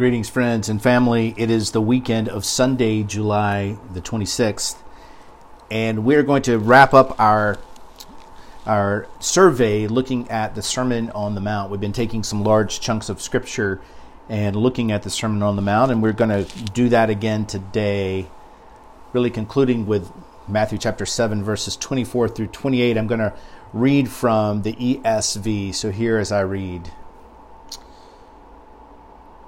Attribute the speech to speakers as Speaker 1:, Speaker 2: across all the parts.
Speaker 1: Greetings, friends and family. It is the weekend of Sunday, July the 26th, and we're going to wrap up our our survey looking at the Sermon on the Mount. We've been taking some large chunks of scripture and looking at the Sermon on the Mount, and we're going to do that again today, really concluding with Matthew chapter 7, verses 24 through 28. I'm going to read from the ESV. So here as I read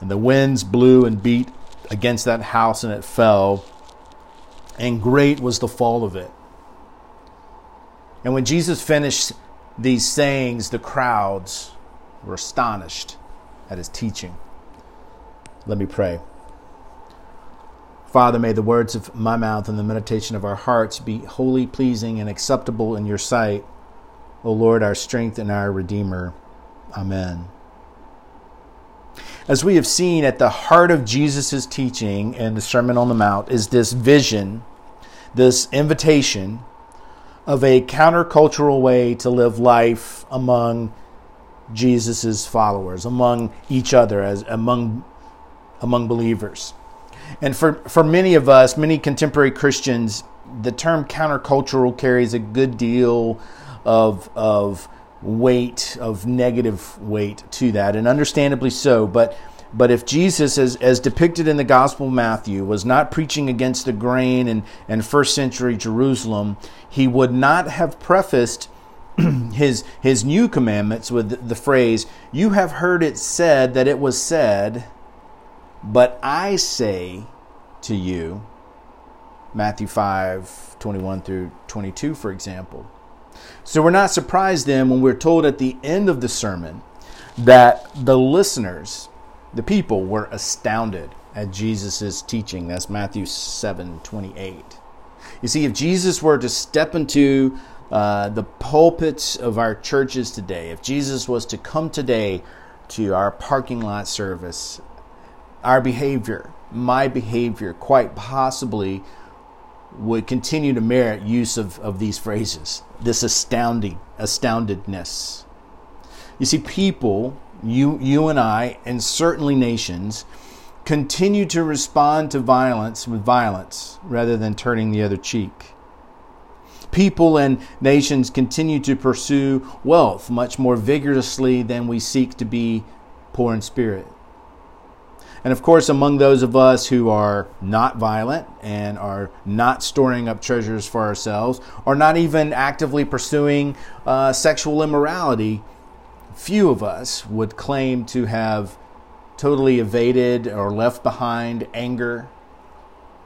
Speaker 1: and the winds blew and beat against that house, and it fell, and great was the fall of it. And when Jesus finished these sayings, the crowds were astonished at his teaching. Let me pray. Father, may the words of my mouth and the meditation of our hearts be wholly pleasing and acceptable in your sight, O Lord, our strength and our Redeemer. Amen. As we have seen at the heart of Jesus' teaching in the Sermon on the Mount is this vision, this invitation of a countercultural way to live life among Jesus' followers, among each other, as among among believers. And for, for many of us, many contemporary Christians, the term countercultural carries a good deal of, of weight, of negative weight to that, and understandably so. But but if Jesus, as, as depicted in the Gospel of Matthew, was not preaching against the grain and, and first century Jerusalem, he would not have prefaced his, his new commandments with the phrase, You have heard it said that it was said, but I say to you, Matthew 5 21 through 22, for example. So we're not surprised then when we're told at the end of the sermon that the listeners, the people were astounded at Jesus' teaching. That's Matthew 7 28. You see, if Jesus were to step into uh, the pulpits of our churches today, if Jesus was to come today to our parking lot service, our behavior, my behavior, quite possibly would continue to merit use of, of these phrases this astounding astoundedness you see people you, you and I, and certainly nations, continue to respond to violence with violence rather than turning the other cheek. People and nations continue to pursue wealth much more vigorously than we seek to be poor in spirit. And of course, among those of us who are not violent and are not storing up treasures for ourselves, or not even actively pursuing uh, sexual immorality, few of us would claim to have totally evaded or left behind anger,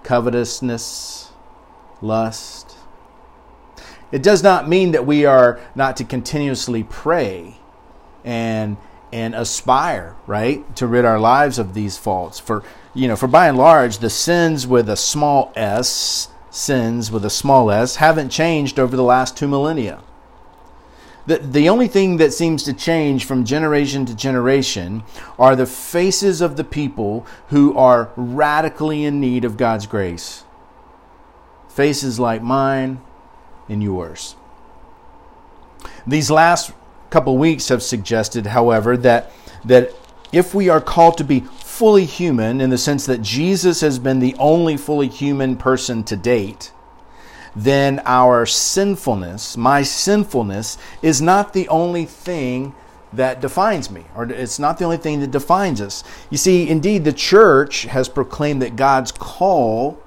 Speaker 1: covetousness, lust. It does not mean that we are not to continuously pray and and aspire, right, to rid our lives of these faults. For you know, for by and large, the sins with a small s, sins with a small s, haven't changed over the last two millennia. The, the only thing that seems to change from generation to generation are the faces of the people who are radically in need of God's grace. Faces like mine and yours. These last couple weeks have suggested, however, that, that if we are called to be fully human in the sense that Jesus has been the only fully human person to date, then our sinfulness, my sinfulness, is not the only thing that defines me, or it's not the only thing that defines us. You see, indeed, the church has proclaimed that God's call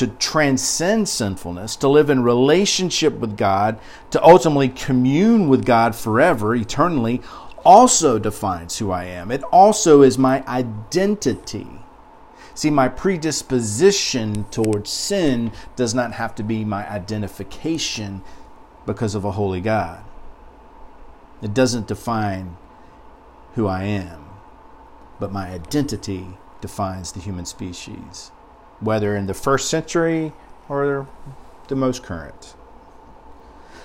Speaker 1: to transcend sinfulness, to live in relationship with God, to ultimately commune with God forever, eternally, also defines who I am. It also is my identity. See, my predisposition towards sin does not have to be my identification because of a holy God. It doesn't define who I am. but my identity defines the human species, whether in the first century or the most current.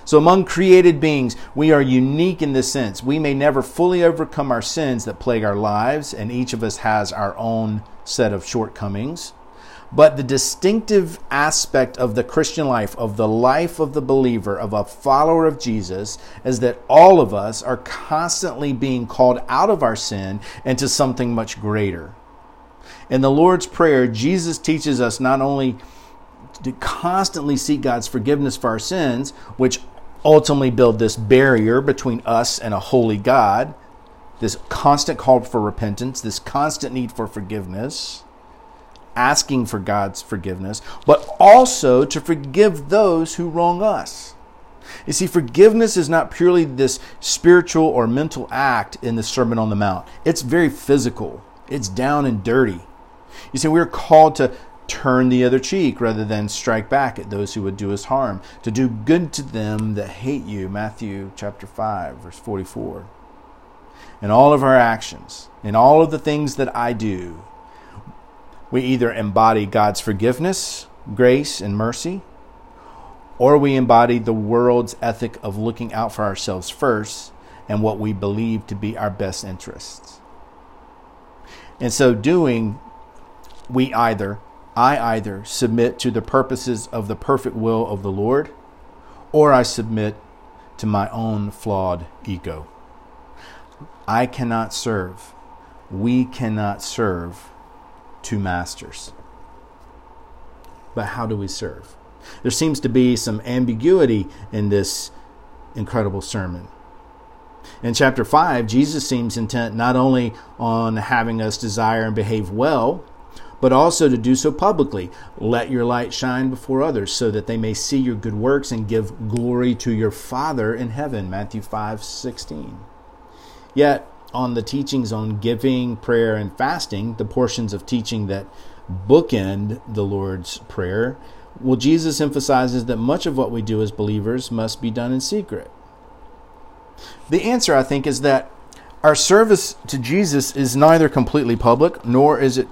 Speaker 1: So, among created beings, we are unique in this sense. We may never fully overcome our sins that plague our lives, and each of us has our own set of shortcomings. But the distinctive aspect of the Christian life, of the life of the believer, of a follower of Jesus, is that all of us are constantly being called out of our sin into something much greater. In the Lord's Prayer, Jesus teaches us not only to constantly seek God's forgiveness for our sins, which ultimately build this barrier between us and a holy God, this constant call for repentance, this constant need for forgiveness, asking for God's forgiveness, but also to forgive those who wrong us. You see, forgiveness is not purely this spiritual or mental act in the Sermon on the Mount, it's very physical, it's down and dirty. You see, we're called to turn the other cheek rather than strike back at those who would do us harm, to do good to them that hate you. Matthew chapter 5, verse 44. In all of our actions, in all of the things that I do, we either embody God's forgiveness, grace, and mercy, or we embody the world's ethic of looking out for ourselves first and what we believe to be our best interests. In so doing, we either I either submit to the purposes of the perfect will of the Lord, or I submit to my own flawed ego. I cannot serve, we cannot serve two masters. But how do we serve? There seems to be some ambiguity in this incredible sermon. In chapter 5, Jesus seems intent not only on having us desire and behave well, but also to do so publicly. Let your light shine before others so that they may see your good works and give glory to your Father in heaven. Matthew 5 16. Yet, on the teachings on giving, prayer, and fasting, the portions of teaching that bookend the Lord's Prayer, well, Jesus emphasizes that much of what we do as believers must be done in secret. The answer, I think, is that our service to Jesus is neither completely public nor is it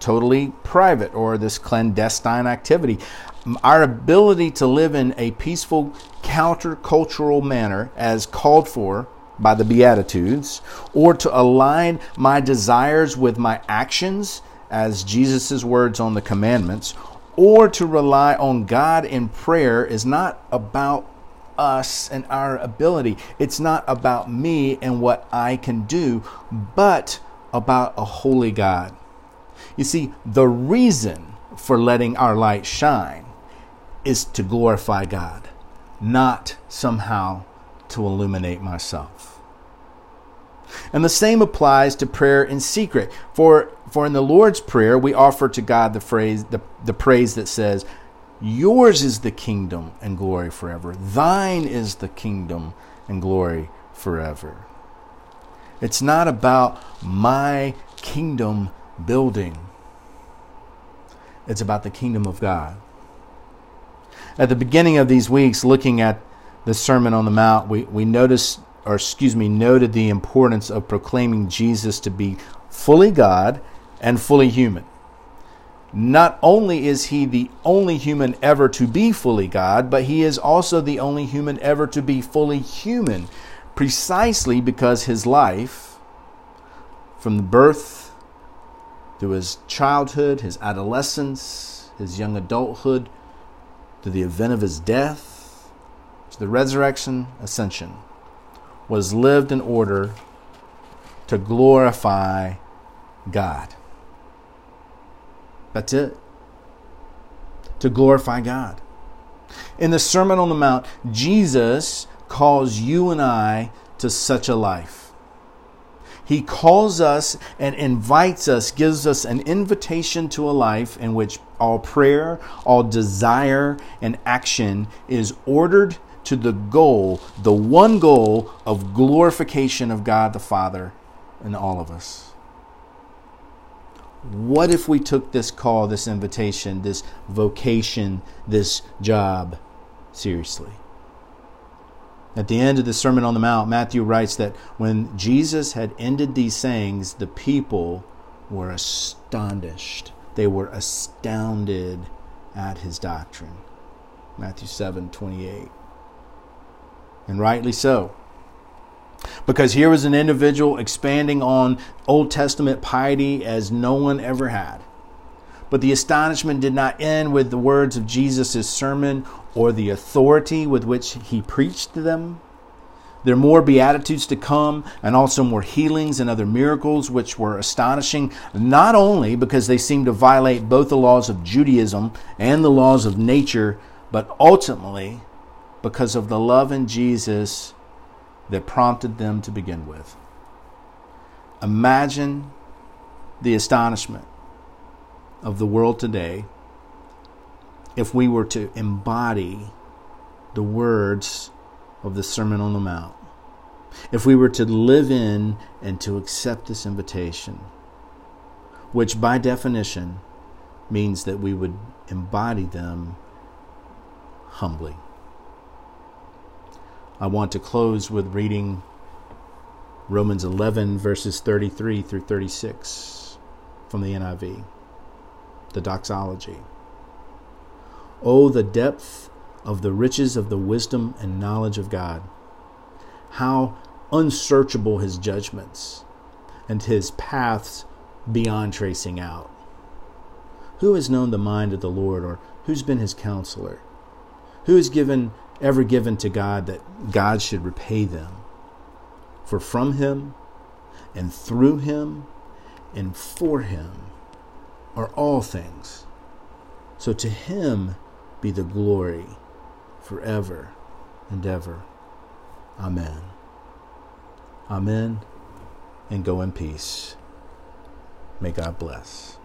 Speaker 1: totally private or this clandestine activity. Our ability to live in a peaceful, countercultural manner, as called for by the Beatitudes, or to align my desires with my actions, as Jesus' words on the commandments, or to rely on God in prayer is not about us and our ability. It's not about me and what I can do, but about a holy God you see, the reason for letting our light shine is to glorify God, not somehow to illuminate myself. And the same applies to prayer in secret. For, for in the Lord's Prayer, we offer to God the phrase, the, the praise that says, Yours is the kingdom and glory forever. Thine is the kingdom and glory forever. It's not about my kingdom building. It's about the kingdom of God. At the beginning of these weeks, looking at the Sermon on the Mount, we, we noticed, or excuse me, noted the importance of proclaiming Jesus to be fully God and fully human. Not only is he the only human ever to be fully God, but he is also the only human ever to be fully human, precisely because his life, from the birth through his childhood, his adolescence, his young adulthood, to the event of his death, to the resurrection, ascension, was lived in order to glorify God. That's it. To glorify God. In the Sermon on the Mount, Jesus calls you and I to such a life. He calls us and invites us, gives us an invitation to a life in which all prayer, all desire, and action is ordered to the goal, the one goal of glorification of God the Father in all of us. What if we took this call, this invitation, this vocation, this job seriously? At the end of the Sermon on the Mount, Matthew writes that when Jesus had ended these sayings, the people were astonished. They were astounded at his doctrine. Matthew 7 28. And rightly so. Because here was an individual expanding on Old Testament piety as no one ever had. But the astonishment did not end with the words of Jesus' sermon or the authority with which he preached to them. There are more beatitudes to come and also more healings and other miracles, which were astonishing, not only because they seemed to violate both the laws of Judaism and the laws of nature, but ultimately because of the love in Jesus that prompted them to begin with. Imagine the astonishment of the world today if we were to embody the words of the Sermon on the Mount. If we were to live in and to accept this invitation, which by definition means that we would embody them humbly. I want to close with reading Romans 11, verses 33 through 36 from the NIV, the doxology. Oh, the depth of the riches of the wisdom and knowledge of God! How unsearchable his judgments and his paths beyond tracing out. Who has known the mind of the Lord, or who's been his counselor? Who has given ever given to God that God should repay them. For from him and through him and for him are all things. So to him be the glory forever and ever. Amen. Amen. And go in peace. May God bless.